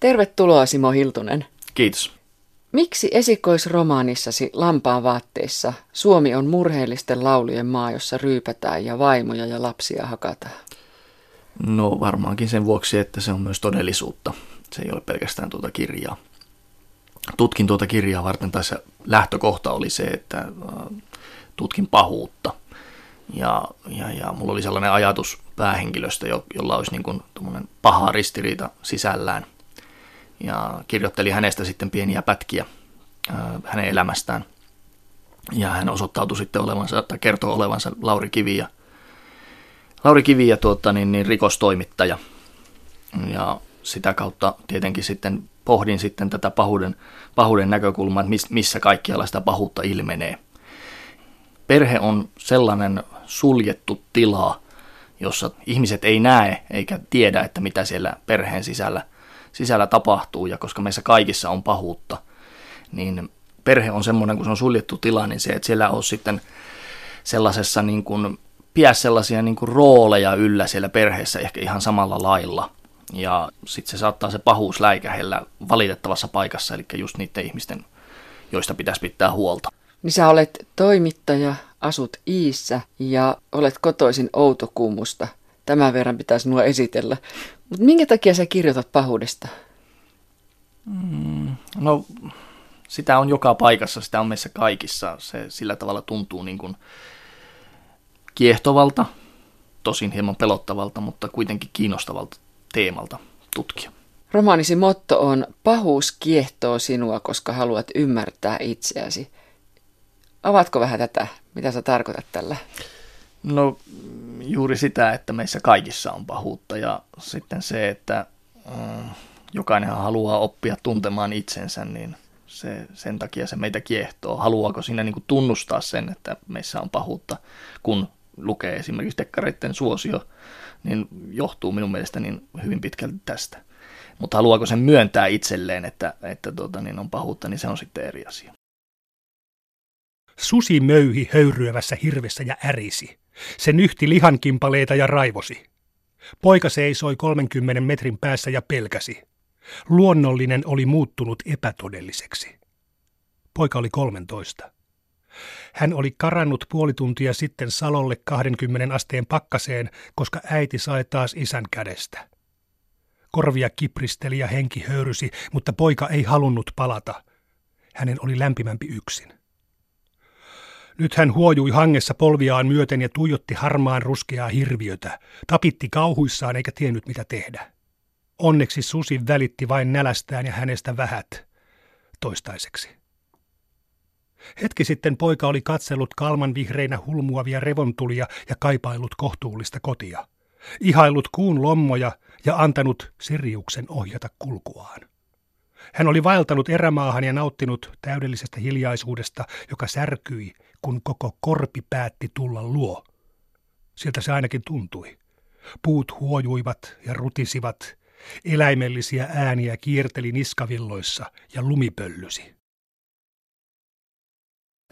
Tervetuloa Simo Hiltunen. Kiitos. Miksi esikoisromaanissasi Lampaan vaatteissa Suomi on murheellisten laulujen maa, jossa ryypätään ja vaimoja ja lapsia hakataan? No varmaankin sen vuoksi, että se on myös todellisuutta. Se ei ole pelkästään tuota kirjaa. Tutkin tuota kirjaa varten, tai se lähtökohta oli se, että äh, tutkin pahuutta. Ja, ja, ja mulla oli sellainen ajatus päähenkilöstä, jolla olisi niin kuin paha ristiriita sisällään. Ja kirjoitteli hänestä sitten pieniä pätkiä hänen elämästään. Ja hän osoittautui sitten olevansa, tai kertoo olevansa Lauri Kivi ja Lauri Kivi ja tuota, niin, niin rikostoimittaja. Ja sitä kautta tietenkin sitten pohdin sitten tätä pahuuden, pahuuden näkökulmaa, että missä kaikkialla sitä pahuutta ilmenee. Perhe on sellainen suljettu tila, jossa ihmiset ei näe eikä tiedä, että mitä siellä perheen sisällä, sisällä tapahtuu. Ja koska meissä kaikissa on pahuutta, niin perhe on semmoinen, kun se on suljettu tila, niin se, että siellä on sitten sellaisessa niin kuin pidä sellaisia niin kuin rooleja yllä siellä perheessä ehkä ihan samalla lailla. Ja sitten se saattaa se pahuus läikähellä valitettavassa paikassa, eli just niiden ihmisten, joista pitäisi pitää huolta. Niin sä olet toimittaja, asut Iissä ja olet kotoisin Outokuumusta. Tämän verran pitäisi nuo esitellä. Mutta minkä takia sä kirjoitat pahuudesta? Mm, no sitä on joka paikassa, sitä on meissä kaikissa. Se sillä tavalla tuntuu niin kuin kiehtovalta, tosin hieman pelottavalta, mutta kuitenkin kiinnostavalta teemalta tutkia. Romaanisi motto on Pahuus kiehtoo sinua, koska haluat ymmärtää itseäsi. Avatko vähän tätä, mitä sä tarkoitat tällä? No juuri sitä, että meissä kaikissa on pahuutta ja sitten se, että mm, jokainen haluaa oppia tuntemaan itsensä, niin se, sen takia se meitä kiehtoo. Haluaako siinä niin tunnustaa sen, että meissä on pahuutta, kun lukee esimerkiksi dekkareiden suosio, niin johtuu minun mielestä niin hyvin pitkälti tästä. Mutta haluaako sen myöntää itselleen, että, että tuota, niin on pahuutta, niin se on sitten eri asia. Susi möyhi höyryävässä hirvessä ja ärisi. Se nyhti lihankimpaleita ja raivosi. Poika seisoi 30 metrin päässä ja pelkäsi. Luonnollinen oli muuttunut epätodelliseksi. Poika oli 13. Hän oli karannut puoli tuntia sitten Salolle 20 asteen pakkaseen, koska äiti sai taas isän kädestä. Korvia kipristeli ja henki höyrysi, mutta poika ei halunnut palata. Hänen oli lämpimämpi yksin. Nyt hän huojui hangessa polviaan myöten ja tuijotti harmaan ruskeaa hirviötä, tapitti kauhuissaan eikä tiennyt mitä tehdä. Onneksi susi välitti vain nälästään ja hänestä vähät, toistaiseksi. Hetki sitten poika oli katsellut kalman vihreinä hulmuavia revontulia ja kaipailut kohtuullista kotia. Ihailut kuun lommoja ja antanut Siriuksen ohjata kulkuaan. Hän oli vaeltanut erämaahan ja nauttinut täydellisestä hiljaisuudesta, joka särkyi, kun koko korpi päätti tulla luo. Sieltä se ainakin tuntui. Puut huojuivat ja rutisivat, eläimellisiä ääniä kierteli niskavilloissa ja lumipöllysi.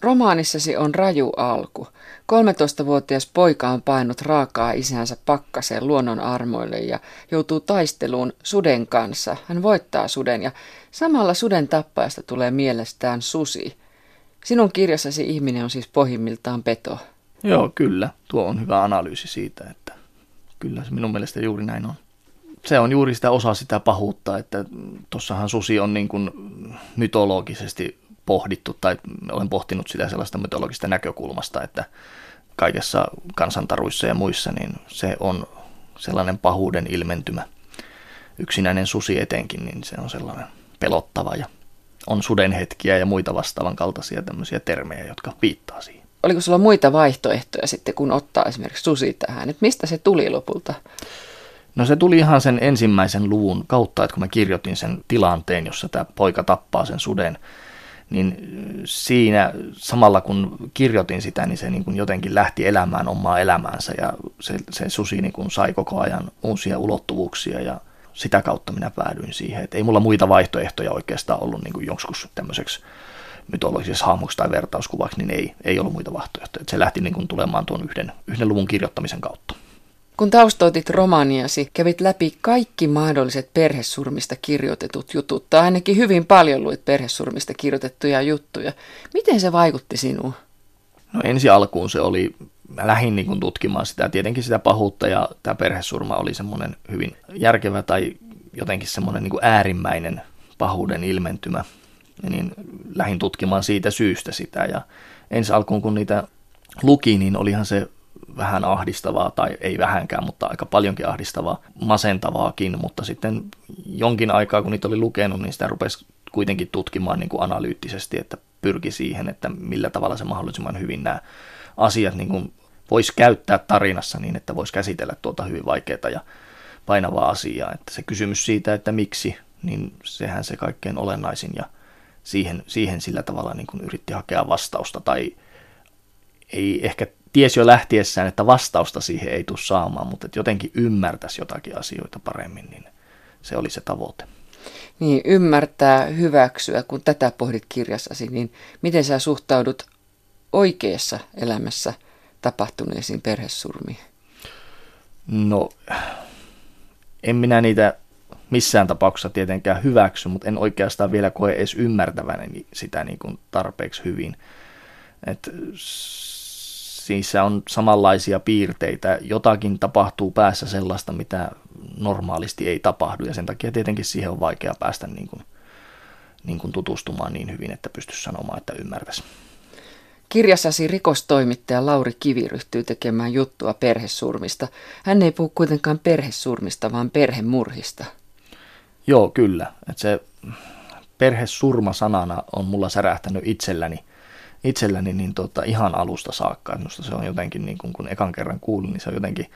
Romaanissasi on raju alku. 13-vuotias poika on painut raakaa isänsä pakkaseen luonnon armoille ja joutuu taisteluun suden kanssa. Hän voittaa suden ja samalla suden tappajasta tulee mielestään susi. Sinun kirjassasi ihminen on siis pohjimmiltaan peto. Joo, kyllä. Tuo on hyvä analyysi siitä, että kyllä se minun mielestä juuri näin on. Se on juuri sitä osa sitä pahuutta, että tuossahan susi on niin kuin mytologisesti pohdittu tai olen pohtinut sitä sellaista mytologista näkökulmasta, että kaikessa kansantaruissa ja muissa, niin se on sellainen pahuuden ilmentymä. Yksinäinen susi etenkin, niin se on sellainen pelottava ja on sudenhetkiä ja muita vastaavan kaltaisia tämmöisiä termejä, jotka viittaa siihen. Oliko sulla muita vaihtoehtoja sitten, kun ottaa esimerkiksi susi tähän? Että mistä se tuli lopulta? No se tuli ihan sen ensimmäisen luvun kautta, että kun mä kirjoitin sen tilanteen, jossa tämä poika tappaa sen suden, niin siinä samalla kun kirjoitin sitä, niin se niin kuin jotenkin lähti elämään omaa elämäänsä ja se, se susi niin kuin sai koko ajan uusia ulottuvuuksia ja sitä kautta minä päädyin siihen, että ei mulla muita vaihtoehtoja oikeastaan ollut niin kuin joskus tämmöiseksi mytologisessa hahmoksi tai vertauskuvaksi, niin ei, ei ollut muita vaihtoehtoja. Että se lähti niin kuin tulemaan tuon yhden, yhden luvun kirjoittamisen kautta. Kun taustoitit romaniasi, kävit läpi kaikki mahdolliset perhesurmista kirjoitetut jutut, tai ainakin hyvin paljon luit perhesurmista kirjoitettuja juttuja. Miten se vaikutti sinuun? No ensi alkuun se oli, mä lähdin niin kuin tutkimaan sitä, tietenkin sitä pahuutta ja tämä perhesurma oli semmoinen hyvin järkevä tai jotenkin semmoinen niin kuin äärimmäinen pahuuden ilmentymä. Ja niin lähdin tutkimaan siitä syystä sitä. Ja ensi alkuun kun niitä luki, niin olihan se vähän ahdistavaa, tai ei vähänkään, mutta aika paljonkin ahdistavaa, masentavaakin, mutta sitten jonkin aikaa, kun niitä oli lukenut, niin sitä rupesi kuitenkin tutkimaan niin kuin analyyttisesti, että pyrki siihen, että millä tavalla se mahdollisimman hyvin nämä asiat niin kuin voisi käyttää tarinassa niin, että voisi käsitellä tuota hyvin vaikeaa ja painavaa asiaa. Että se kysymys siitä, että miksi, niin sehän se kaikkein olennaisin ja siihen, siihen sillä tavalla niin kuin yritti hakea vastausta tai ei ehkä tiesi jo lähtiessään, että vastausta siihen ei tule saamaan, mutta jotenkin ymmärtäisi jotakin asioita paremmin, niin se oli se tavoite. Niin, ymmärtää, hyväksyä, kun tätä pohdit kirjassasi, niin miten sä suhtaudut oikeassa elämässä tapahtuneisiin perhesurmiin? No, en minä niitä missään tapauksessa tietenkään hyväksy, mutta en oikeastaan vielä koe edes ymmärtäväni sitä niin kuin tarpeeksi hyvin. Et niissä on samanlaisia piirteitä. Jotakin tapahtuu päässä sellaista, mitä normaalisti ei tapahdu, ja sen takia tietenkin siihen on vaikea päästä niin kuin, niin kuin tutustumaan niin hyvin, että pystyisi sanomaan, että ymmärtäisi. Kirjassasi rikostoimittaja Lauri Kivi ryhtyy tekemään juttua perhesurmista. Hän ei puhu kuitenkaan perhesurmista, vaan perhemurhista. Joo, kyllä. Että se perhesurma sanana on mulla särähtänyt itselläni – itselläni niin tota, ihan alusta saakka. Minusta se on jotenkin, niin kun, kun ekan kerran kuulin, niin se on jotenkin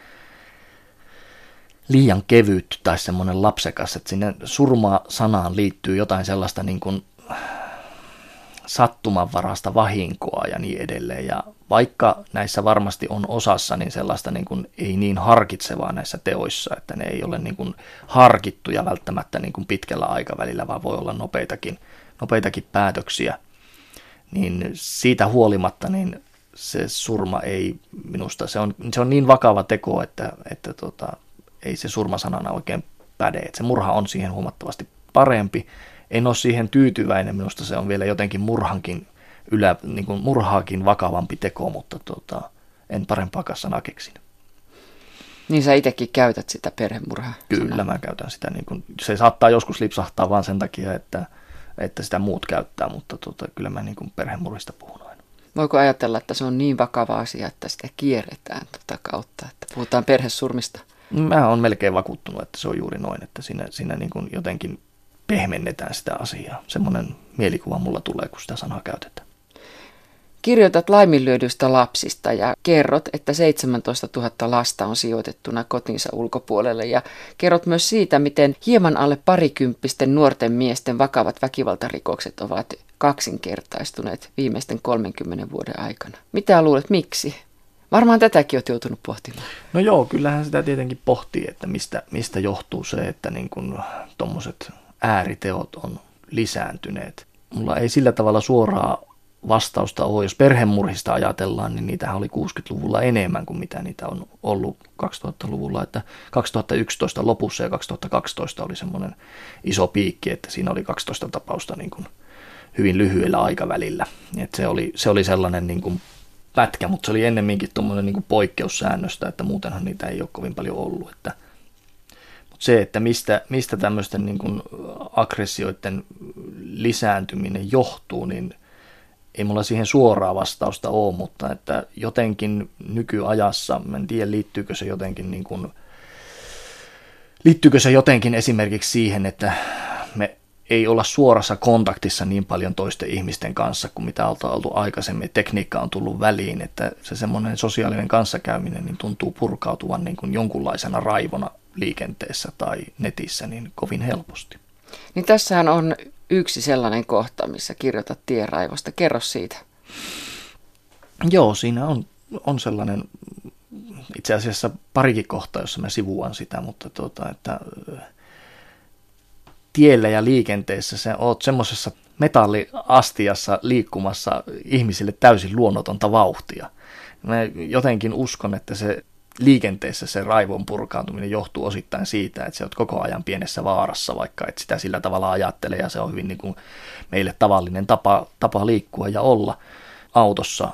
liian kevyt tai semmoinen lapsekas, että sinne surma-sanaan liittyy jotain sellaista niin kuin sattumanvarasta vahinkoa ja niin edelleen. Ja vaikka näissä varmasti on osassa niin sellaista niin kuin ei niin harkitsevaa näissä teoissa, että ne ei ole niin kuin harkittuja välttämättä niin kuin pitkällä aikavälillä, vaan voi olla nopeitakin, nopeitakin päätöksiä – niin siitä huolimatta niin se surma ei minusta, se on, se on niin vakava teko, että, että tota, ei se surmasanana oikein päde. Että se murha on siihen huomattavasti parempi. En ole siihen tyytyväinen, minusta se on vielä jotenkin murhankin ylä, niin kuin murhaakin vakavampi teko, mutta tota, en parempaa sanaa keksinyt. Niin sä itsekin käytät sitä perhemurhaa? Kyllä, mä käytän sitä. Niin kuin, se saattaa joskus lipsahtaa vaan sen takia, että, että sitä muut käyttää, mutta tota, kyllä mä niin kuin perhemurhista puhun aina. Voiko ajatella, että se on niin vakava asia, että sitä kierretään tuota kautta, että puhutaan perhesurmista? Mä oon melkein vakuuttunut, että se on juuri noin, että siinä, siinä niin kuin jotenkin pehmennetään sitä asiaa. Semmoinen mielikuva mulla tulee, kun sitä sanaa käytetään. Kirjoitat laiminlyödyistä lapsista ja kerrot, että 17 000 lasta on sijoitettuna kotinsa ulkopuolelle ja kerrot myös siitä, miten hieman alle parikymppisten nuorten miesten vakavat väkivaltarikokset ovat kaksinkertaistuneet viimeisten 30 vuoden aikana. Mitä luulet, miksi? Varmaan tätäkin olet joutunut pohtimaan. No joo, kyllähän sitä tietenkin pohtii, että mistä, mistä johtuu se, että niin tuommoiset ääriteot on lisääntyneet. Mulla ei sillä tavalla suoraa vastausta ole. Jos perhemurhista ajatellaan, niin niitä oli 60-luvulla enemmän kuin mitä niitä on ollut 2000-luvulla. Että 2011 lopussa ja 2012 oli semmoinen iso piikki, että siinä oli 12 tapausta niin kuin hyvin lyhyellä aikavälillä. Et se, oli, se oli sellainen niin kuin pätkä, mutta se oli ennemminkin tuommoinen niin poikkeussäännöstä, että muutenhan niitä ei ole kovin paljon ollut. Että, se, että mistä, mistä tämmöisten niin kuin aggressioiden lisääntyminen johtuu, niin ei mulla siihen suoraa vastausta ole, mutta että jotenkin nykyajassa, en tiedä liittyykö se jotenkin niin kuin, liittyykö se jotenkin esimerkiksi siihen, että me ei olla suorassa kontaktissa niin paljon toisten ihmisten kanssa kuin mitä on oltu aikaisemmin. Tekniikka on tullut väliin, että se semmoinen sosiaalinen kanssakäyminen niin tuntuu purkautuvan niin kuin jonkunlaisena raivona liikenteessä tai netissä niin kovin helposti. Niin tässähän on yksi sellainen kohta, missä kirjoitat tienraivosta. Kerro siitä. Joo, siinä on, on sellainen itse asiassa parikin kohtaa, jossa mä sivuan sitä, mutta tuota, että tiellä ja liikenteessä sä oot semmoisessa metalliastiassa liikkumassa ihmisille täysin luonnotonta vauhtia. Mä jotenkin uskon, että se liikenteessä se raivon purkaantuminen johtuu osittain siitä, että se on koko ajan pienessä vaarassa, vaikka et sitä sillä tavalla ajattele ja se on hyvin niin kuin meille tavallinen tapa, tapa liikkua ja olla autossa,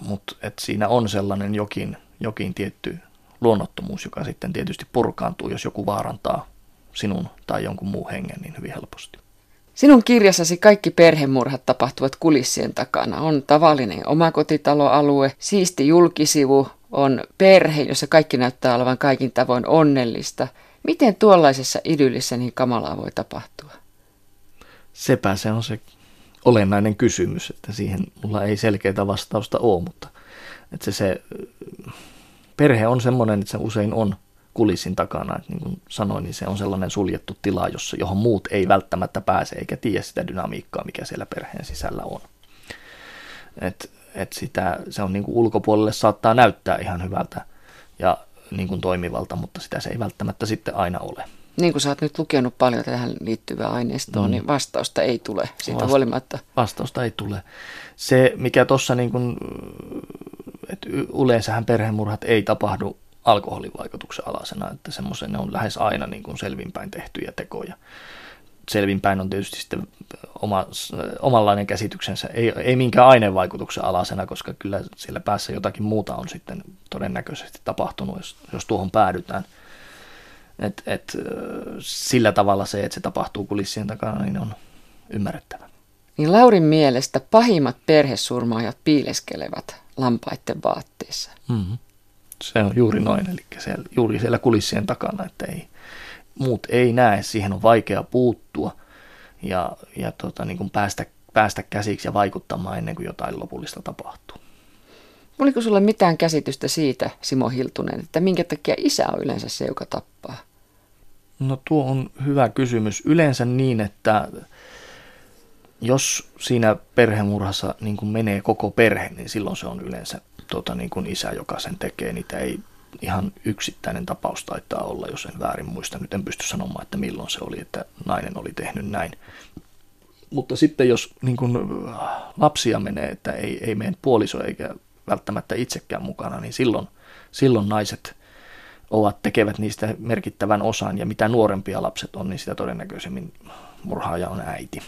mutta siinä on sellainen jokin, jokin tietty luonnottomuus, joka sitten tietysti purkaantuu, jos joku vaarantaa sinun tai jonkun muun hengen niin hyvin helposti. Sinun kirjassasi kaikki perhemurhat tapahtuvat kulissien takana. On tavallinen omakotitaloalue, siisti julkisivu, on perhe, jossa kaikki näyttää olevan kaikin tavoin onnellista. Miten tuollaisessa idyllissä niin kamalaa voi tapahtua? Sepä se on se olennainen kysymys, että siihen mulla ei selkeää vastausta ole, mutta että se, se perhe on semmoinen, että se usein on kulissin takana. Että niin kuin sanoin, niin se on sellainen suljettu tila, jossa, johon muut ei välttämättä pääse eikä tiedä sitä dynamiikkaa, mikä siellä perheen sisällä on. Et, et sitä, se on niin kuin ulkopuolelle saattaa näyttää ihan hyvältä ja niin kuin toimivalta, mutta sitä se ei välttämättä sitten aina ole. Niin kuin sä oot nyt lukenut paljon tähän liittyvää aineistoa, mm. niin vastausta ei tule siitä Vasta- huolimatta. Vastausta ei tule. Se, mikä tuossa niin kuin, että yleensähän perhemurhat ei tapahdu alkoholin vaikutuksen alasena, että semmoisen ne on lähes aina niin kuin selvinpäin tehtyjä tekoja. Selvinpäin on tietysti sitten oma, omanlainen käsityksensä, ei, ei minkään ainevaikutuksen alasena, koska kyllä siellä päässä jotakin muuta on sitten todennäköisesti tapahtunut, jos, jos tuohon päädytään. Et, et, sillä tavalla se, että se tapahtuu kulissien takana, niin on ymmärrettävä. Niin Laurin mielestä pahimmat perhesurmaajat piileskelevät lampaiden vaatteissa. Mm-hmm. Se on juuri noin, eli siellä, juuri siellä kulissien takana, että ei, muut ei näe, siihen on vaikea puuttua ja, ja tota, niin kuin päästä, päästä käsiksi ja vaikuttamaan ennen kuin jotain lopullista tapahtuu. Oliko sulla mitään käsitystä siitä, Simo Hiltunen, että minkä takia isä on yleensä se, joka tappaa? No tuo on hyvä kysymys. Yleensä niin, että jos siinä perhemurhassa niin kuin menee koko perhe, niin silloin se on yleensä tota, niin kuin isä, joka sen tekee. Niitä ei ihan yksittäinen tapaus taitaa olla, jos en väärin muista. Nyt en pysty sanomaan, että milloin se oli, että nainen oli tehnyt näin. Mutta sitten jos niin kuin, lapsia menee, että ei, ei mene puoliso eikä välttämättä itsekään mukana, niin silloin, silloin naiset ovat, tekevät niistä merkittävän osan, ja mitä nuorempia lapset on, niin sitä todennäköisemmin murhaaja on äiti.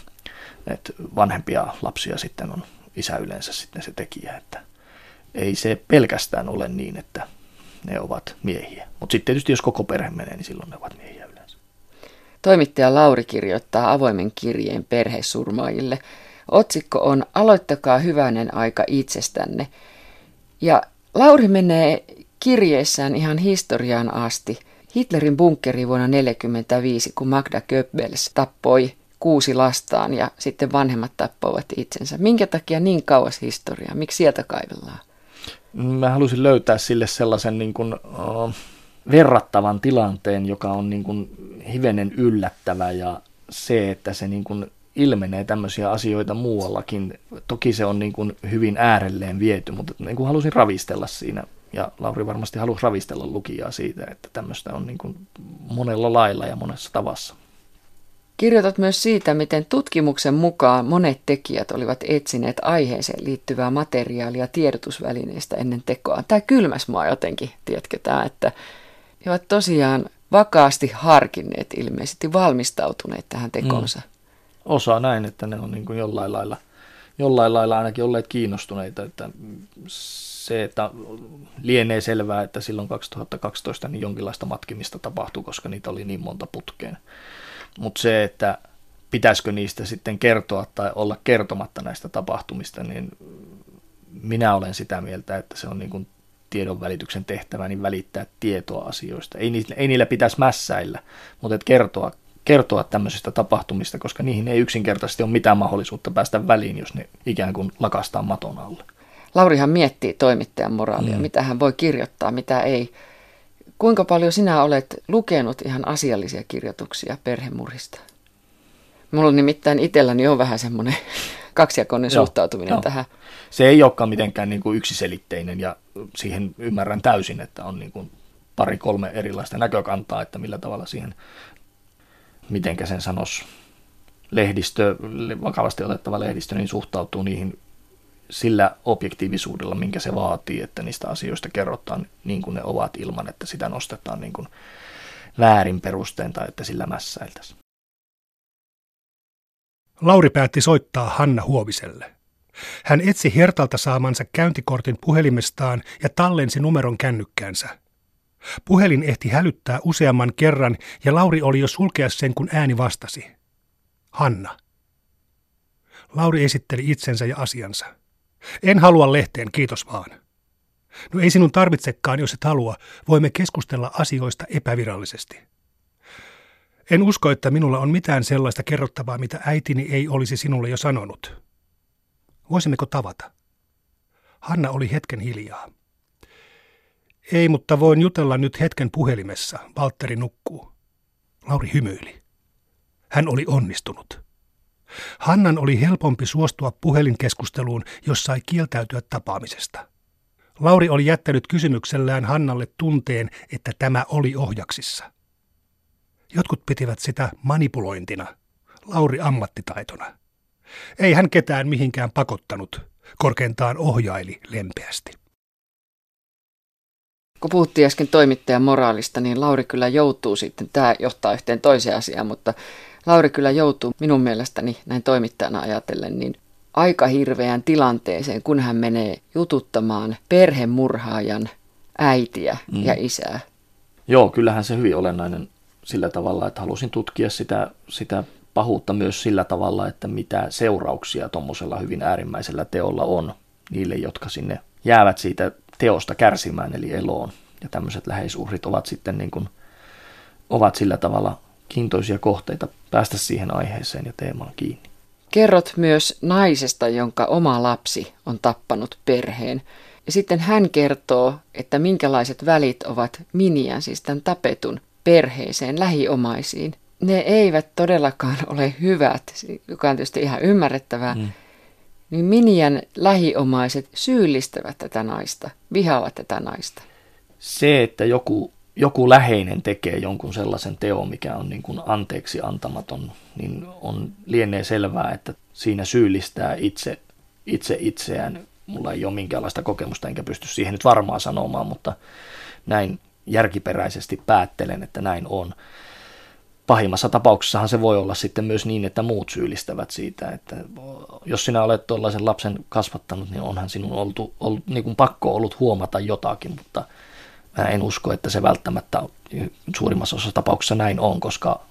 Et vanhempia lapsia sitten on isä yleensä sitten se tekijä, että ei se pelkästään ole niin, että ne ovat miehiä. Mutta sitten tietysti jos koko perhe menee, niin silloin ne ovat miehiä yleensä. Toimittaja Lauri kirjoittaa avoimen kirjeen perhesurmaajille. Otsikko on Aloittakaa hyvänen aika itsestänne. Ja Lauri menee kirjeessään ihan historiaan asti. Hitlerin bunkkeri vuonna 1945, kun Magda Goebbels tappoi kuusi lastaan ja sitten vanhemmat tappoivat itsensä. Minkä takia niin kauas historiaa? Miksi sieltä kaivellaan? Mä halusin löytää sille sellaisen niin kuin, uh, verrattavan tilanteen, joka on niin kuin hivenen yllättävä ja se, että se niin kuin ilmenee tämmöisiä asioita muuallakin. Toki se on niin kuin hyvin äärelleen viety, mutta niin kuin halusin ravistella siinä ja Lauri varmasti halusi ravistella lukijaa siitä, että tämmöistä on niin kuin monella lailla ja monessa tavassa. Kirjoitat myös siitä, miten tutkimuksen mukaan monet tekijät olivat etsineet aiheeseen liittyvää materiaalia tiedotusvälineistä ennen tekoa. Tämä kylmäs maa jotenkin, tiedätkö tämä, että he ovat tosiaan vakaasti harkinneet ilmeisesti, valmistautuneet tähän tekonsa. Mm. Osa näin, että ne on niin kuin jollain lailla, jollain lailla ainakin olleet kiinnostuneita, että se, että lienee selvää, että silloin 2012 niin jonkinlaista matkimista tapahtui, koska niitä oli niin monta putkeen. Mutta se, että pitäisikö niistä sitten kertoa tai olla kertomatta näistä tapahtumista, niin minä olen sitä mieltä, että se on niin kuin tiedon välityksen tehtävä, niin välittää tietoa asioista. Ei niillä, ei niillä pitäisi mässäillä, mutta että kertoa, kertoa tämmöisistä tapahtumista, koska niihin ei yksinkertaisesti ole mitään mahdollisuutta päästä väliin, jos ne ikään kuin lakastaa maton alle. Laurihan miettii toimittajan moraalia, mm. mitä hän voi kirjoittaa, mitä ei. Kuinka paljon sinä olet lukenut ihan asiallisia kirjoituksia perhemurhista? Mulla nimittäin itselläni on vähän semmoinen kaksijakoinen Joo, suhtautuminen jo. tähän. Se ei olekaan mitenkään niin kuin yksiselitteinen ja siihen ymmärrän täysin, että on niin kuin pari kolme erilaista näkökantaa, että millä tavalla siihen, mitenkä sen sanoisi, lehdistö, vakavasti otettava lehdistö, niin suhtautuu niihin sillä objektiivisuudella, minkä se vaatii, että niistä asioista kerrotaan niin kuin ne ovat ilman, että sitä nostetaan niin kuin väärin perustein tai että sillä mässäiltäisiin. Lauri päätti soittaa Hanna Huoviselle. Hän etsi Hertalta saamansa käyntikortin puhelimestaan ja tallensi numeron kännykkäänsä. Puhelin ehti hälyttää useamman kerran ja Lauri oli jo sulkea sen, kun ääni vastasi. Hanna. Lauri esitteli itsensä ja asiansa. En halua lehteen, kiitos vaan. No ei sinun tarvitsekaan, jos et halua. Voimme keskustella asioista epävirallisesti. En usko, että minulla on mitään sellaista kerrottavaa, mitä äitini ei olisi sinulle jo sanonut. Voisimmeko tavata? Hanna oli hetken hiljaa. Ei, mutta voin jutella nyt hetken puhelimessa. Valtteri nukkuu. Lauri hymyili. Hän oli onnistunut. Hannan oli helpompi suostua puhelinkeskusteluun, jos sai kieltäytyä tapaamisesta. Lauri oli jättänyt kysymyksellään Hannalle tunteen, että tämä oli ohjaksissa. Jotkut pitivät sitä manipulointina, Lauri ammattitaitona. Ei hän ketään mihinkään pakottanut, korkeintaan ohjaili lempeästi. Kun puhuttiin äsken toimittajan moraalista, niin Lauri kyllä joutuu sitten, tämä johtaa yhteen toiseen asiaan, mutta Lauri kyllä joutuu minun mielestäni näin toimittajana ajatellen niin aika hirveään tilanteeseen, kun hän menee jututtamaan perhemurhaajan äitiä mm. ja isää. Joo, kyllähän se hyvin olennainen sillä tavalla, että halusin tutkia sitä, sitä pahuutta myös sillä tavalla, että mitä seurauksia tuommoisella hyvin äärimmäisellä teolla on niille, jotka sinne jäävät siitä teosta kärsimään, eli eloon. Ja tämmöiset läheisuhrit ovat sitten niin kuin, ovat sillä tavalla kiintoisia kohteita päästä siihen aiheeseen ja teemaan kiinni. Kerrot myös naisesta, jonka oma lapsi on tappanut perheen. Ja sitten hän kertoo, että minkälaiset välit ovat Minian, siis tämän tapetun perheeseen, lähiomaisiin. Ne eivät todellakaan ole hyvät, joka on tietysti ihan ymmärrettävää. Mm. Niin Minian lähiomaiset syyllistävät tätä naista, vihaavat tätä naista. Se, että joku joku läheinen tekee jonkun sellaisen teon, mikä on niin kuin anteeksi antamaton, niin on lienee selvää, että siinä syyllistää itse, itse itseään. Mulla ei ole minkäänlaista kokemusta, enkä pysty siihen nyt varmaan sanomaan, mutta näin järkiperäisesti päättelen, että näin on. Pahimmassa tapauksessahan se voi olla sitten myös niin, että muut syyllistävät siitä, että jos sinä olet tuollaisen lapsen kasvattanut, niin onhan sinun oltu, ollut, niin kuin pakko ollut huomata jotakin, mutta – Mä en usko, että se välttämättä suurimmassa osassa tapauksessa näin on, koska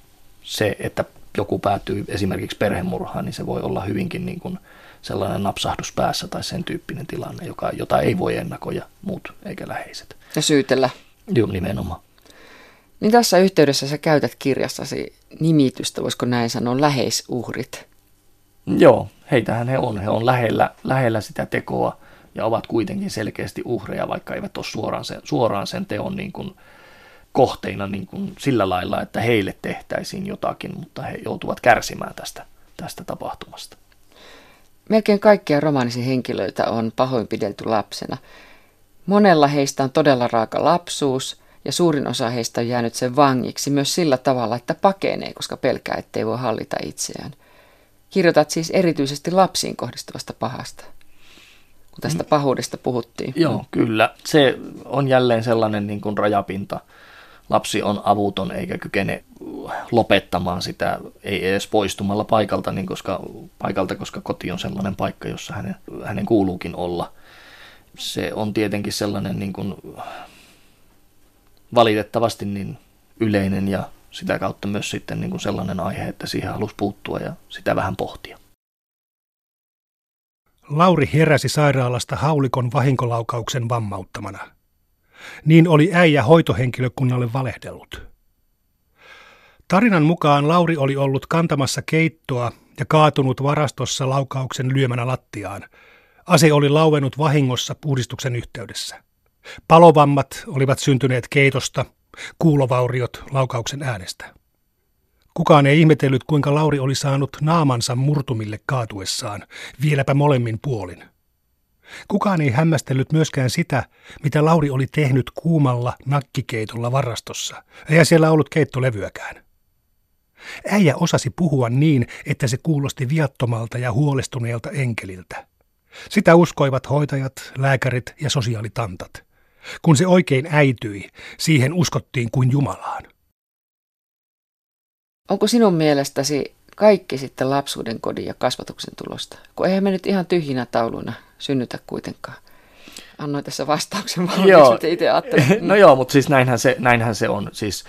se, että joku päätyy esimerkiksi perhemurhaan, niin se voi olla hyvinkin niin kuin sellainen napsahdus päässä tai sen tyyppinen tilanne, joka, jota ei voi ennakoida muut eikä läheiset. Ja syytellä. Joo, nimenomaan. Niin tässä yhteydessä sä käytät kirjassasi nimitystä, voisiko näin sanoa, läheisuhrit. Joo, heitähän he on. He on lähellä, lähellä sitä tekoa ja ovat kuitenkin selkeästi uhreja, vaikka eivät ole suoraan sen, suoraan sen teon niin kuin kohteina niin kuin sillä lailla, että heille tehtäisiin jotakin, mutta he joutuvat kärsimään tästä, tästä tapahtumasta. Melkein kaikkia romaanisi henkilöitä on pahoinpidelty lapsena. Monella heistä on todella raaka lapsuus ja suurin osa heistä on jäänyt sen vangiksi myös sillä tavalla, että pakenee, koska pelkää, ettei voi hallita itseään. Kirjoitat siis erityisesti lapsiin kohdistuvasta pahasta kun tästä mm. pahuudesta puhuttiin. Joo, kyllä. Se on jälleen sellainen niin kuin rajapinta. Lapsi on avuton eikä kykene lopettamaan sitä, ei edes poistumalla paikalta, niin koska, paikalta, koska koti on sellainen paikka, jossa hänen, hänen kuuluukin olla. Se on tietenkin sellainen niin kuin, valitettavasti niin yleinen ja sitä kautta myös sitten niin kuin sellainen aihe, että siihen halusi puuttua ja sitä vähän pohtia. Lauri heräsi sairaalasta haulikon vahinkolaukauksen vammauttamana. Niin oli äijä hoitohenkilökunnalle valehdellut. Tarinan mukaan Lauri oli ollut kantamassa keittoa ja kaatunut varastossa laukauksen lyömänä lattiaan. Ase oli lauennut vahingossa puhdistuksen yhteydessä. Palovammat olivat syntyneet keitosta, kuulovauriot laukauksen äänestä. Kukaan ei ihmetellyt, kuinka Lauri oli saanut naamansa murtumille kaatuessaan, vieläpä molemmin puolin. Kukaan ei hämmästellyt myöskään sitä, mitä Lauri oli tehnyt kuumalla nakkikeitolla varastossa, eikä siellä ollut keittolevyäkään. Äijä osasi puhua niin, että se kuulosti viattomalta ja huolestuneelta enkeliltä. Sitä uskoivat hoitajat, lääkärit ja sosiaalitantat. Kun se oikein äityi, siihen uskottiin kuin Jumalaan. Onko sinun mielestäsi kaikki sitten lapsuuden kodin ja kasvatuksen tulosta? Kun eihän me nyt ihan tyhjinä tauluina synnytä kuitenkaan. Annoin tässä vastauksen valmiiksi, itse ajattelin. No joo, mutta siis näinhän se, näinhän se on. Siis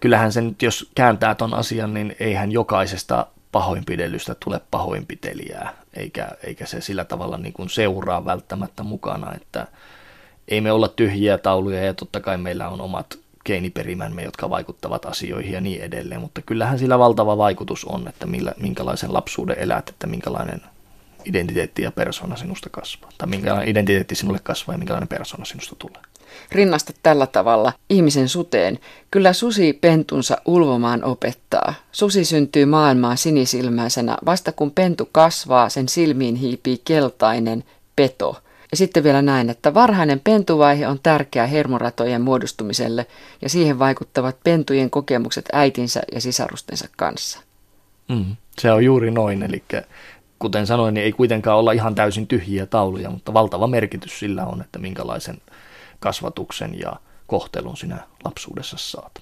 kyllähän se nyt, jos kääntää ton asian, niin eihän jokaisesta pahoinpidelystä tule pahoinpitelijää, eikä, eikä se sillä tavalla niin kuin seuraa välttämättä mukana, että ei me olla tyhjiä tauluja ja totta kai meillä on omat geeniperimämme, jotka vaikuttavat asioihin ja niin edelleen, mutta kyllähän sillä valtava vaikutus on, että millä, minkälaisen lapsuuden elät, että minkälainen identiteetti ja persona sinusta kasvaa, tai minkälainen identiteetti sinulle kasvaa ja minkälainen persona sinusta tulee. Rinnasta tällä tavalla ihmisen suteen. Kyllä susi pentunsa ulvomaan opettaa. Susi syntyy maailmaan sinisilmäisenä. Vasta kun pentu kasvaa, sen silmiin hiipii keltainen peto – ja sitten vielä näin, että varhainen pentuvaihe on tärkeä hermoratojen muodostumiselle ja siihen vaikuttavat pentujen kokemukset äitinsä ja sisarustensa kanssa. Mm, se on juuri noin, eli kuten sanoin, niin ei kuitenkaan olla ihan täysin tyhjiä tauluja, mutta valtava merkitys sillä on, että minkälaisen kasvatuksen ja kohtelun sinä lapsuudessa saat.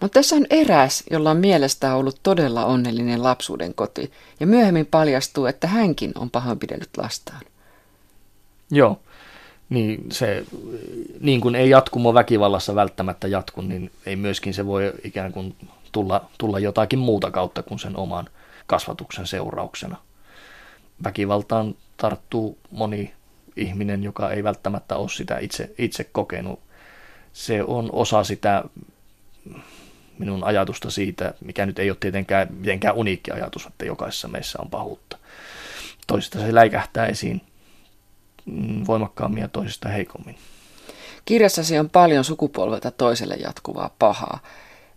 Mutta tässä on eräs, jolla on mielestä ollut todella onnellinen lapsuuden koti, ja myöhemmin paljastuu, että hänkin on pahoinpidellyt lastaan. Joo, niin se, niin kuin ei jatkumo väkivallassa välttämättä jatku, niin ei myöskin se voi ikään kuin tulla, tulla jotakin muuta kautta kuin sen oman kasvatuksen seurauksena. Väkivaltaan tarttuu moni ihminen, joka ei välttämättä ole sitä itse, itse kokenut. Se on osa sitä minun ajatusta siitä, mikä nyt ei ole tietenkään mitenkään uniikki ajatus, että jokaisessa meissä on pahuutta. Toisista se läikähtää esiin voimakkaammin ja toisista heikommin. Kirjassasi on paljon sukupolvelta toiselle jatkuvaa pahaa.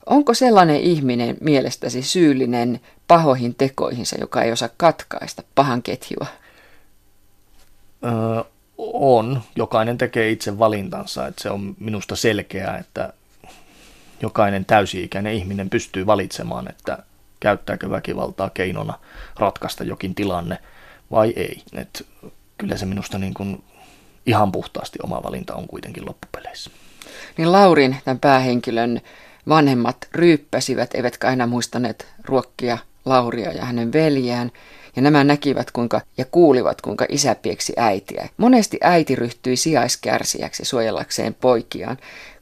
Onko sellainen ihminen mielestäsi syyllinen pahoihin tekoihinsa, joka ei osaa katkaista pahan ketjua? Öö, on. Jokainen tekee itse valintansa. Että se on minusta selkeää, että jokainen täysi-ikäinen ihminen pystyy valitsemaan, että käyttääkö väkivaltaa keinona ratkaista jokin tilanne vai ei. Et kyllä se minusta niin kuin ihan puhtaasti oma valinta on kuitenkin loppupeleissä. Niin Laurin, tämän päähenkilön vanhemmat ryyppäsivät, eivätkä aina muistaneet ruokkia Lauria ja hänen veljään. Ja nämä näkivät kuinka, ja kuulivat, kuinka isä pieksi äitiä. Monesti äiti ryhtyi sijaiskärsijäksi suojellakseen poikiaan.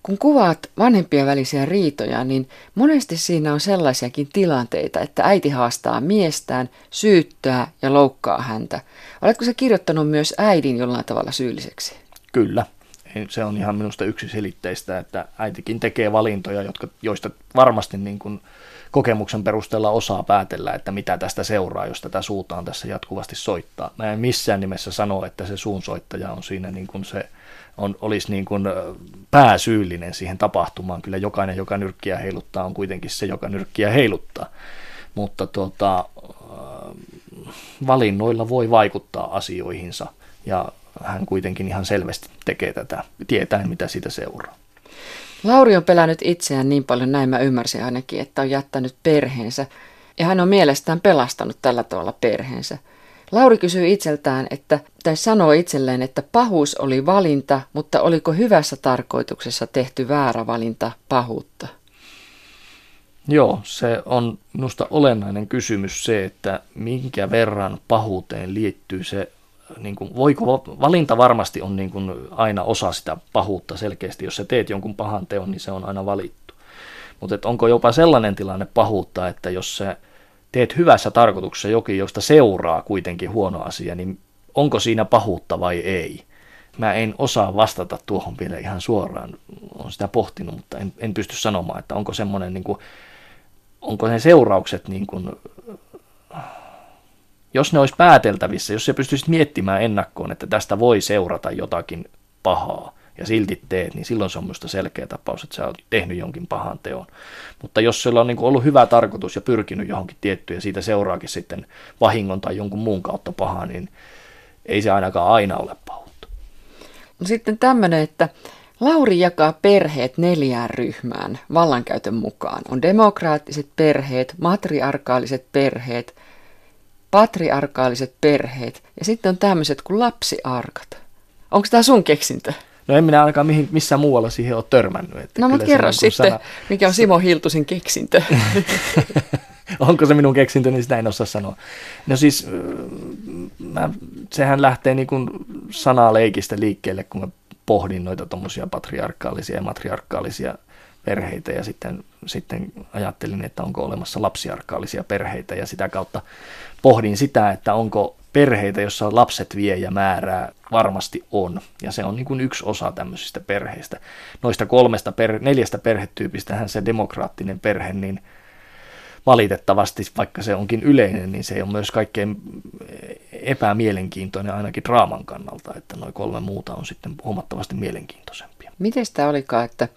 Kun kuvaat vanhempien välisiä riitoja, niin monesti siinä on sellaisiakin tilanteita, että äiti haastaa miestään, syyttää ja loukkaa häntä. Oletko se kirjoittanut myös äidin jollain tavalla syylliseksi? Kyllä. Se on ihan minusta yksi selitteistä, että äitikin tekee valintoja, jotka, joista varmasti niin kuin kokemuksen perusteella osaa päätellä, että mitä tästä seuraa, jos tätä suutaan tässä jatkuvasti soittaa. Mä en missään nimessä sano, että se suunsoittaja on siinä niin kuin se on, olisi niin kuin pääsyyllinen siihen tapahtumaan. Kyllä jokainen, joka nyrkkiä heiluttaa, on kuitenkin se, joka nyrkkiä heiluttaa. Mutta tuota, valinnoilla voi vaikuttaa asioihinsa ja hän kuitenkin ihan selvästi tekee tätä, tietäen mitä siitä seuraa. Lauri on pelännyt itseään niin paljon, näin mä ymmärsin ainakin, että on jättänyt perheensä ja hän on mielestään pelastanut tällä tavalla perheensä. Lauri kysyy itseltään, että, tai sanoo itselleen, että pahuus oli valinta, mutta oliko hyvässä tarkoituksessa tehty väärä valinta pahuutta? Joo, se on minusta olennainen kysymys se, että minkä verran pahuuteen liittyy se, niin kuin, voiko, valinta varmasti on niin kuin aina osa sitä pahuutta selkeästi. Jos sä teet jonkun pahan teon, niin se on aina valittu. Mutta onko jopa sellainen tilanne pahuutta, että jos se teet hyvässä tarkoituksessa jokin, josta seuraa kuitenkin huono asia, niin onko siinä pahuutta vai ei? Mä en osaa vastata tuohon vielä ihan suoraan, olen sitä pohtinut, mutta en, en pysty sanomaan, että onko semmoinen, niin kuin, onko ne seuraukset, niin kuin, jos ne olisi pääteltävissä, jos se pystyisit miettimään ennakkoon, että tästä voi seurata jotakin pahaa, ja silti teet, niin silloin se on minusta selkeä tapaus, että sä oot tehnyt jonkin pahan teon. Mutta jos sulla on niin ollut hyvä tarkoitus ja pyrkinyt johonkin tiettyyn ja siitä seuraakin sitten vahingon tai jonkun muun kautta pahaa, niin ei se ainakaan aina ole pahuutta. Sitten tämmöinen, että Lauri jakaa perheet neljään ryhmään vallankäytön mukaan. On demokraattiset perheet, matriarkaaliset perheet, patriarkaaliset perheet ja sitten on tämmöiset kuin lapsiarkat. Onko tämä sun keksintö? No en minä ainakaan mihin, missään muualla siihen ole törmännyt. Että no mutta kerro sitten, sana... mikä on Simo Hiltusin keksintö. Onko se minun keksintö, niin sitä en osaa sanoa. No siis, mä, sehän lähtee niin kuin sanaleikistä liikkeelle, kun mä pohdin noita tuommoisia patriarkaalisia ja matriarkaalisia perheitä ja sitten, sitten ajattelin, että onko olemassa lapsiarkaalisia perheitä ja sitä kautta pohdin sitä, että onko perheitä, jossa lapset vie ja määrää, varmasti on. Ja se on niin kuin yksi osa tämmöisistä perheistä. Noista kolmesta, per, neljästä perhetyypistähän se demokraattinen perhe, niin valitettavasti, vaikka se onkin yleinen, niin se on myös kaikkein epämielenkiintoinen ainakin draaman kannalta, että noin kolme muuta on sitten huomattavasti mielenkiintoisempia. Miten tämä olikaan, että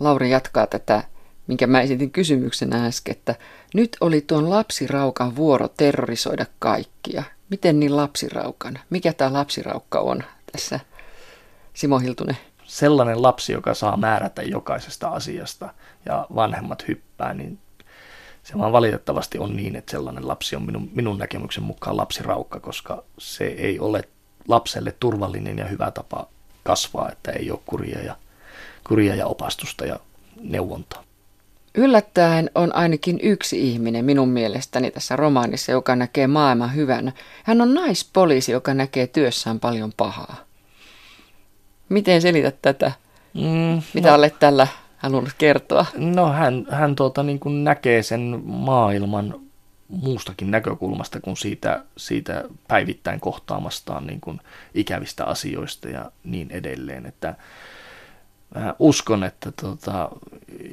Lauri jatkaa tätä, minkä mä esitin kysymyksenä äsken, että nyt oli tuon lapsiraukan vuoro terrorisoida kaikkia. Miten niin lapsiraukan? Mikä tämä lapsiraukka on tässä, Simo Hiltunen? Sellainen lapsi, joka saa määrätä jokaisesta asiasta ja vanhemmat hyppää, niin se vaan valitettavasti on niin, että sellainen lapsi on minun, minun näkemyksen mukaan lapsiraukka, koska se ei ole lapselle turvallinen ja hyvä tapa kasvaa, että ei ole kuria ja, kuria ja opastusta ja neuvontaa. Yllättäen on ainakin yksi ihminen minun mielestäni tässä romaanissa, joka näkee maailman hyvänä. Hän on naispoliisi, joka näkee työssään paljon pahaa. Miten selität tätä? Mm, Mitä no, olet tällä halunnut kertoa? No hän, hän tuota, niin kuin näkee sen maailman muustakin näkökulmasta kuin siitä, siitä päivittäin kohtaamastaan niin kuin ikävistä asioista ja niin edelleen. Että mä uskon, että tota,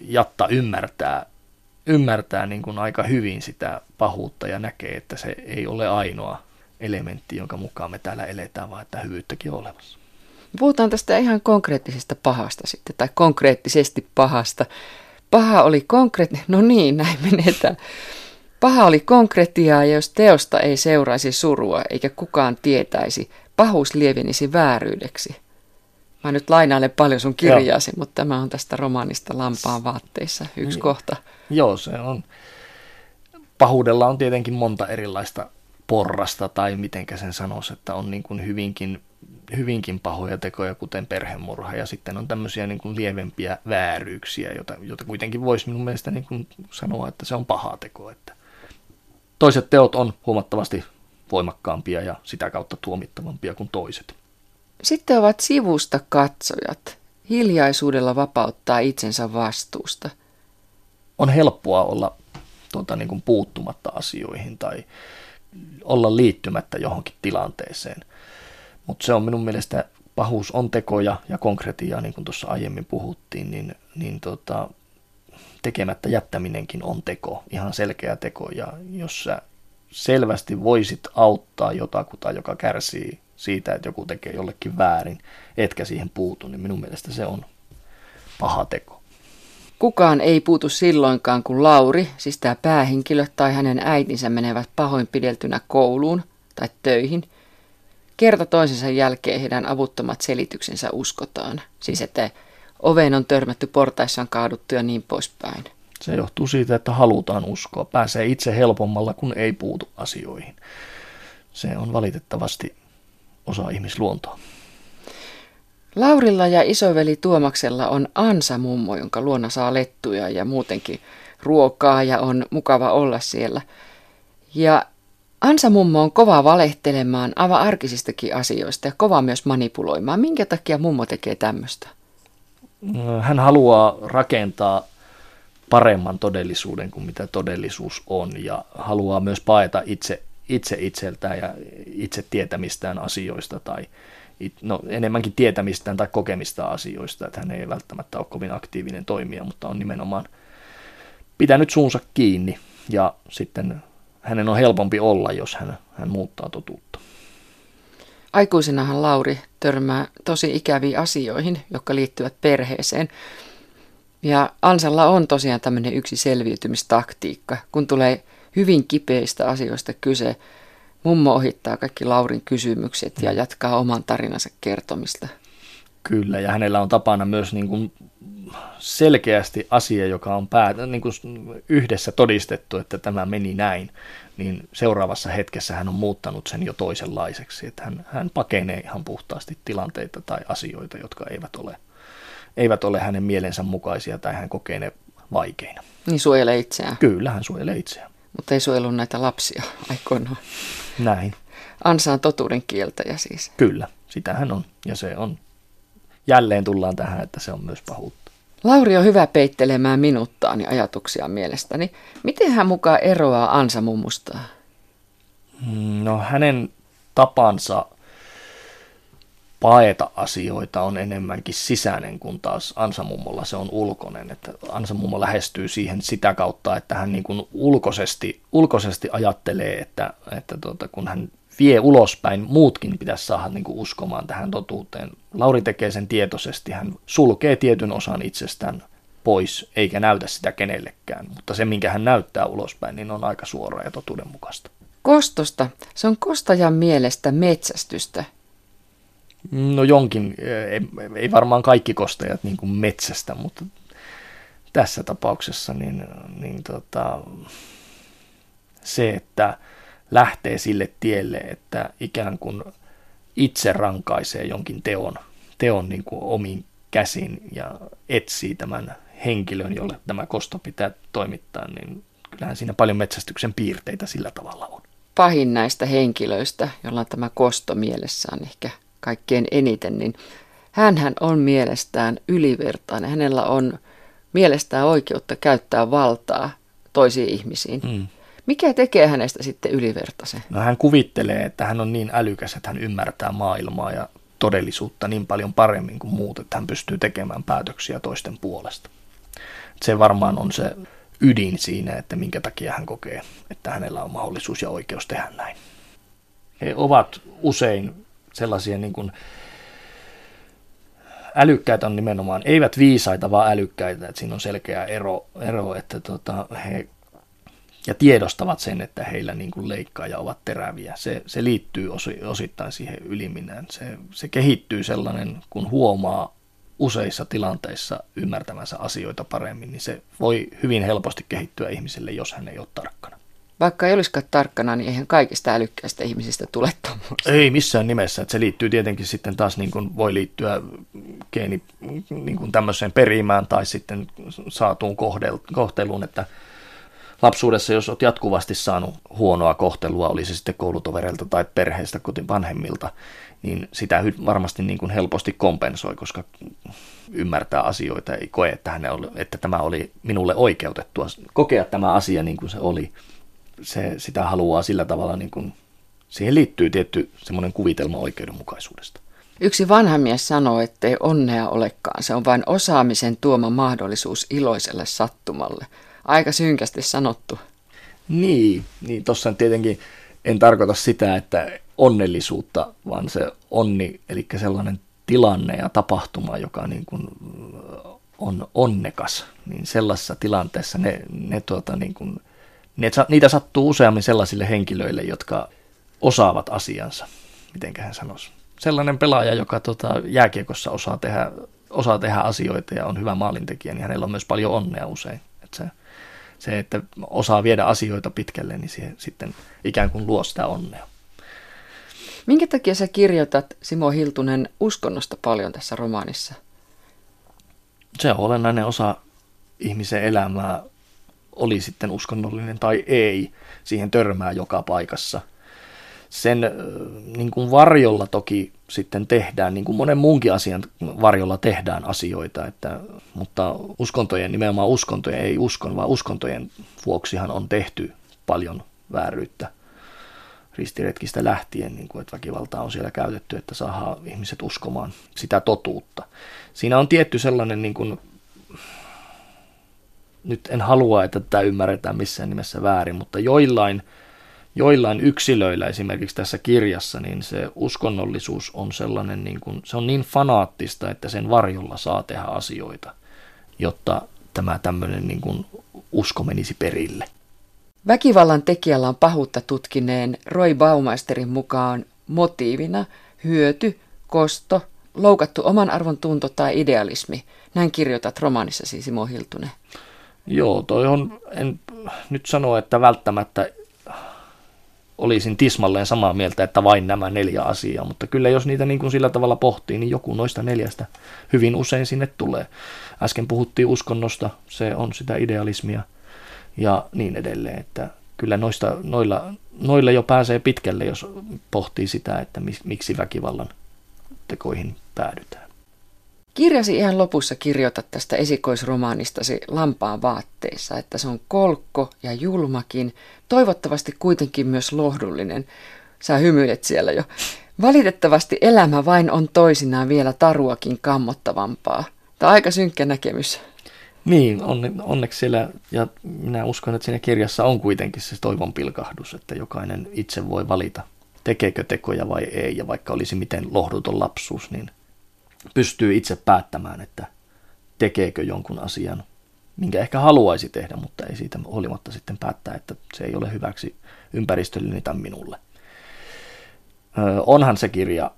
Jatta ymmärtää, ymmärtää niin kuin aika hyvin sitä pahuutta ja näkee, että se ei ole ainoa elementti, jonka mukaan me täällä eletään, vaan että hyvyyttäkin on olemassa. Puhutaan tästä ihan konkreettisesta pahasta sitten, tai konkreettisesti pahasta. Paha oli konkreettinen, no niin, näin menetään. Paha oli konkretiaa, ja jos teosta ei seuraisi surua, eikä kukaan tietäisi, pahuus lievenisi vääryydeksi. Mä nyt lainailen paljon sun kirjaasi, Joo. mutta tämä on tästä romaanista Lampaan vaatteissa yksi niin. kohta. Joo, se on. Pahuudella on tietenkin monta erilaista porrasta, tai mitenkä sen sanoisi, että on niin kuin hyvinkin hyvinkin pahoja tekoja, kuten perhemurha, ja sitten on tämmöisiä niin kuin lievempiä vääryyksiä, jota, jota kuitenkin voisi minun mielestä niin kuin sanoa, että se on paha teko. Että toiset teot on huomattavasti voimakkaampia ja sitä kautta tuomittavampia kuin toiset. Sitten ovat sivusta katsojat. Hiljaisuudella vapauttaa itsensä vastuusta. On helppoa olla tuota, niin kuin puuttumatta asioihin tai olla liittymättä johonkin tilanteeseen – mutta se on minun mielestä, pahuus on tekoja ja konkretiaa, niin kuin tuossa aiemmin puhuttiin, niin, niin tota, tekemättä jättäminenkin on teko, ihan selkeä teko. Ja jos sä selvästi voisit auttaa jotakuta, joka kärsii siitä, että joku tekee jollekin väärin, etkä siihen puutu, niin minun mielestä se on paha teko. Kukaan ei puutu silloinkaan, kun Lauri, siis tämä päähenkilö tai hänen äitinsä menevät pahoinpideltynä kouluun tai töihin – kerta toisensa jälkeen heidän avuttomat selityksensä uskotaan. Siis että oveen on törmätty, portaissa on kaaduttu ja niin poispäin. Se johtuu siitä, että halutaan uskoa. Pääsee itse helpommalla, kun ei puutu asioihin. Se on valitettavasti osa ihmisluontoa. Laurilla ja isoveli Tuomaksella on Ansa-mummo, jonka luona saa lettuja ja muutenkin ruokaa ja on mukava olla siellä. Ja Ansa mummo on kova valehtelemaan aivan arkisistakin asioista ja kova myös manipuloimaan. Minkä takia mummo tekee tämmöistä? Hän haluaa rakentaa paremman todellisuuden kuin mitä todellisuus on ja haluaa myös paeta itse, itse itseltään ja itse tietämistään asioista tai no, enemmänkin tietämistään tai kokemista asioista, että hän ei välttämättä ole kovin aktiivinen toimija, mutta on nimenomaan pitänyt suunsa kiinni ja sitten hänen on helpompi olla, jos hän, hän muuttaa totuutta. Aikuisenahan Lauri törmää tosi ikäviin asioihin, jotka liittyvät perheeseen. Ja Ansalla on tosiaan tämmöinen yksi selviytymistaktiikka. Kun tulee hyvin kipeistä asioista kyse, mummo ohittaa kaikki Laurin kysymykset ja jatkaa oman tarinansa kertomista. Kyllä, ja hänellä on tapana myös niin kuin selkeästi asia, joka on pää, niin kuin yhdessä todistettu, että tämä meni näin, niin seuraavassa hetkessä hän on muuttanut sen jo toisenlaiseksi. Että hän, hän pakenee ihan puhtaasti tilanteita tai asioita, jotka eivät ole, eivät ole hänen mielensä mukaisia tai hän kokee ne vaikeina. Niin suojelee itseään. Kyllä, hän suojelee itseään. Mutta ei suojellut näitä lapsia aikoinaan. Näin. Ansa on totuuden kieltäjä siis. Kyllä, sitä hän on. Ja se on, jälleen tullaan tähän, että se on myös pahuutta. Lauri on hyvä peittelemään minuuttaani ajatuksia mielestäni. Miten hän mukaan eroaa Ansa mummusta? No hänen tapansa paeta asioita on enemmänkin sisäinen, kun taas Ansamummolla se on ulkoinen. Että Ansamummo lähestyy siihen sitä kautta, että hän niin kuin ulkoisesti, ulkoisesti ajattelee, että, että tuota, kun hän vie ulospäin, muutkin pitäisi saada niin kuin uskomaan tähän totuuteen. Lauri tekee sen tietoisesti, hän sulkee tietyn osan itsestään pois, eikä näytä sitä kenellekään. Mutta se, minkä hän näyttää ulospäin, niin on aika suora ja totuudenmukaista. Kostosta. Se on kostajan mielestä metsästystä. No jonkin, ei, ei varmaan kaikki kostajat niin kuin metsästä, mutta tässä tapauksessa niin, niin tota, se, että lähtee sille tielle, että ikään kuin itse rankaisee jonkin teon, teon niin kuin omiin käsin ja etsii tämän henkilön, jolle tämä kosto pitää toimittaa, niin kyllähän siinä paljon metsästyksen piirteitä sillä tavalla on. Pahin näistä henkilöistä, jolla on tämä kosto mielessään ehkä kaikkein eniten, niin hän on mielestään ylivertainen. Hänellä on mielestään oikeutta käyttää valtaa toisiin ihmisiin. Mm. Mikä tekee hänestä sitten ylivertaisen? No hän kuvittelee, että hän on niin älykäs, että hän ymmärtää maailmaa ja todellisuutta niin paljon paremmin kuin muut, että hän pystyy tekemään päätöksiä toisten puolesta. Se varmaan on se ydin siinä, että minkä takia hän kokee, että hänellä on mahdollisuus ja oikeus tehdä näin. He ovat usein sellaisia niin kuin älykkäitä on nimenomaan, eivät viisaita, vaan älykkäitä, että siinä on selkeä ero, ero että tota, he ja tiedostavat sen, että heillä niin kuin leikkaaja ovat teräviä. Se, se liittyy osittain siihen yliminään. Se, se kehittyy sellainen, kun huomaa useissa tilanteissa ymmärtämänsä asioita paremmin, niin se voi hyvin helposti kehittyä ihmiselle, jos hän ei ole tarkkana. Vaikka ei olisikaan tarkkana, niin eihän kaikista älykkäistä ihmisistä tule tuommoista. Ei missään nimessä. Että se liittyy tietenkin sitten taas, niin kuin voi liittyä geeni niin kuin tämmöiseen perimään tai sitten saatuun kohteluun, että lapsuudessa, jos olet jatkuvasti saanut huonoa kohtelua, oli se sitten koulutovereilta tai perheestä, kotiin vanhemmilta, niin sitä varmasti niin kuin helposti kompensoi, koska ymmärtää asioita, ei koe, että, hänellä että tämä oli minulle oikeutettua. Kokea tämä asia niin kuin se oli, se, sitä haluaa sillä tavalla, niin kuin, siihen liittyy tietty semmoinen kuvitelma oikeudenmukaisuudesta. Yksi vanha mies sanoo, ettei onnea olekaan. Se on vain osaamisen tuoma mahdollisuus iloiselle sattumalle – aika synkästi sanottu. Niin, niin tuossa tietenkin en tarkoita sitä, että onnellisuutta, vaan se onni, eli sellainen tilanne ja tapahtuma, joka niin kuin on onnekas, niin sellaisessa tilanteessa ne, ne, tuota, niin kuin, ne, niitä sattuu useammin sellaisille henkilöille, jotka osaavat asiansa, miten hän sanoisi. Sellainen pelaaja, joka tota, jääkiekossa osaa tehdä, osaa tehdä asioita ja on hyvä maalintekijä, niin hänellä on myös paljon onnea usein. Että se, se, että osaa viedä asioita pitkälle, niin siihen sitten ikään kuin luo sitä onnea. Minkä takia sä kirjoitat, Simo Hiltunen, uskonnosta paljon tässä romaanissa? Se on olennainen osa ihmisen elämää, oli sitten uskonnollinen tai ei, siihen törmää joka paikassa – sen niin kuin varjolla toki sitten tehdään, niin kuin monen muunkin asian varjolla tehdään asioita, että, mutta uskontojen, nimenomaan uskontojen, ei uskon, vaan uskontojen vuoksihan on tehty paljon vääryyttä ristiretkistä lähtien, niin kuin, että väkivaltaa on siellä käytetty, että saadaan ihmiset uskomaan sitä totuutta. Siinä on tietty sellainen, niin kuin, nyt en halua, että tätä ymmärretään missään nimessä väärin, mutta joillain – joillain yksilöillä esimerkiksi tässä kirjassa, niin se uskonnollisuus on sellainen, niin kuin, se on niin fanaattista, että sen varjolla saa tehdä asioita, jotta tämä tämmöinen niin kuin usko menisi perille. Väkivallan tekijällä on pahuutta tutkineen Roy Baumeisterin mukaan motiivina hyöty, kosto, loukattu oman arvon tunto tai idealismi. Näin kirjoitat romaanissasi Simo Hiltunen. Joo, toi on, en nyt sano, että välttämättä olisin tismalleen samaa mieltä, että vain nämä neljä asiaa, mutta kyllä jos niitä niin kuin sillä tavalla pohtii, niin joku noista neljästä hyvin usein sinne tulee. Äsken puhuttiin uskonnosta, se on sitä idealismia ja niin edelleen, että kyllä noista, noilla, noilla jo pääsee pitkälle, jos pohtii sitä, että miksi väkivallan tekoihin päädytään. Kirjasi ihan lopussa kirjoitat tästä esikoisromaanistasi Lampaan vaatteissa, että se on kolkko ja julmakin, toivottavasti kuitenkin myös lohdullinen. Sä hymyilet siellä jo. Valitettavasti elämä vain on toisinaan vielä taruakin kammottavampaa. Tämä on aika synkkä näkemys. Niin, on, onneksi siellä, ja minä uskon, että siinä kirjassa on kuitenkin se toivon pilkahdus, että jokainen itse voi valita, tekeekö tekoja vai ei, ja vaikka olisi miten lohduton lapsuus, niin pystyy itse päättämään, että tekeekö jonkun asian, minkä ehkä haluaisi tehdä, mutta ei siitä huolimatta sitten päättää, että se ei ole hyväksi ympäristölle tai minulle. Onhan se kirja,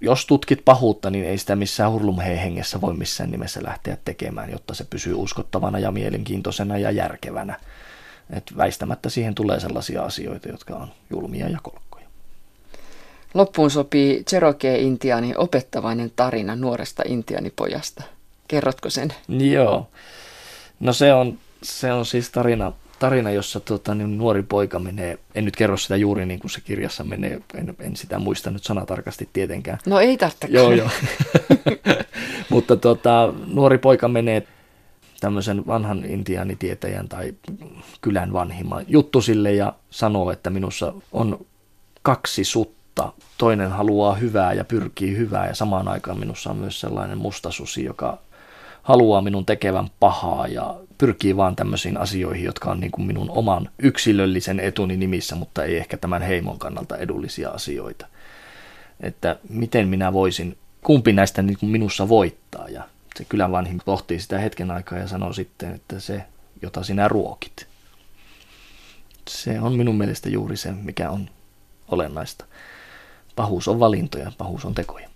jos tutkit pahuutta, niin ei sitä missään hurlumhei hengessä voi missään nimessä lähteä tekemään, jotta se pysyy uskottavana ja mielenkiintoisena ja järkevänä. Et väistämättä siihen tulee sellaisia asioita, jotka on julmia ja kolkkoja. Loppuun sopii Cherokee-intiaanin opettavainen tarina nuoresta intianipojasta. Kerrotko sen? Joo. No se on, se on siis tarina, tarina jossa tota, niin nuori poika menee, en nyt kerro sitä juuri niin kuin se kirjassa menee, en, en sitä muista nyt sanatarkasti tietenkään. No ei tarvitse. Joo, joo. Mutta tota, nuori poika menee tämmöisen vanhan intiaanitietäjän tai kylän vanhimman juttu sille ja sanoo, että minussa on kaksi sutta mutta toinen haluaa hyvää ja pyrkii hyvää ja samaan aikaan minussa on myös sellainen mustasusi, joka haluaa minun tekevän pahaa ja pyrkii vaan tämmöisiin asioihin, jotka on niin kuin minun oman yksilöllisen etuni nimissä, mutta ei ehkä tämän heimon kannalta edullisia asioita. Että miten minä voisin, kumpi näistä niin kuin minussa voittaa ja se kylän vanhin pohtii sitä hetken aikaa ja sanoo sitten, että se, jota sinä ruokit. Se on minun mielestä juuri se, mikä on olennaista. Pahuus on valintoja, pahuus on tekoja.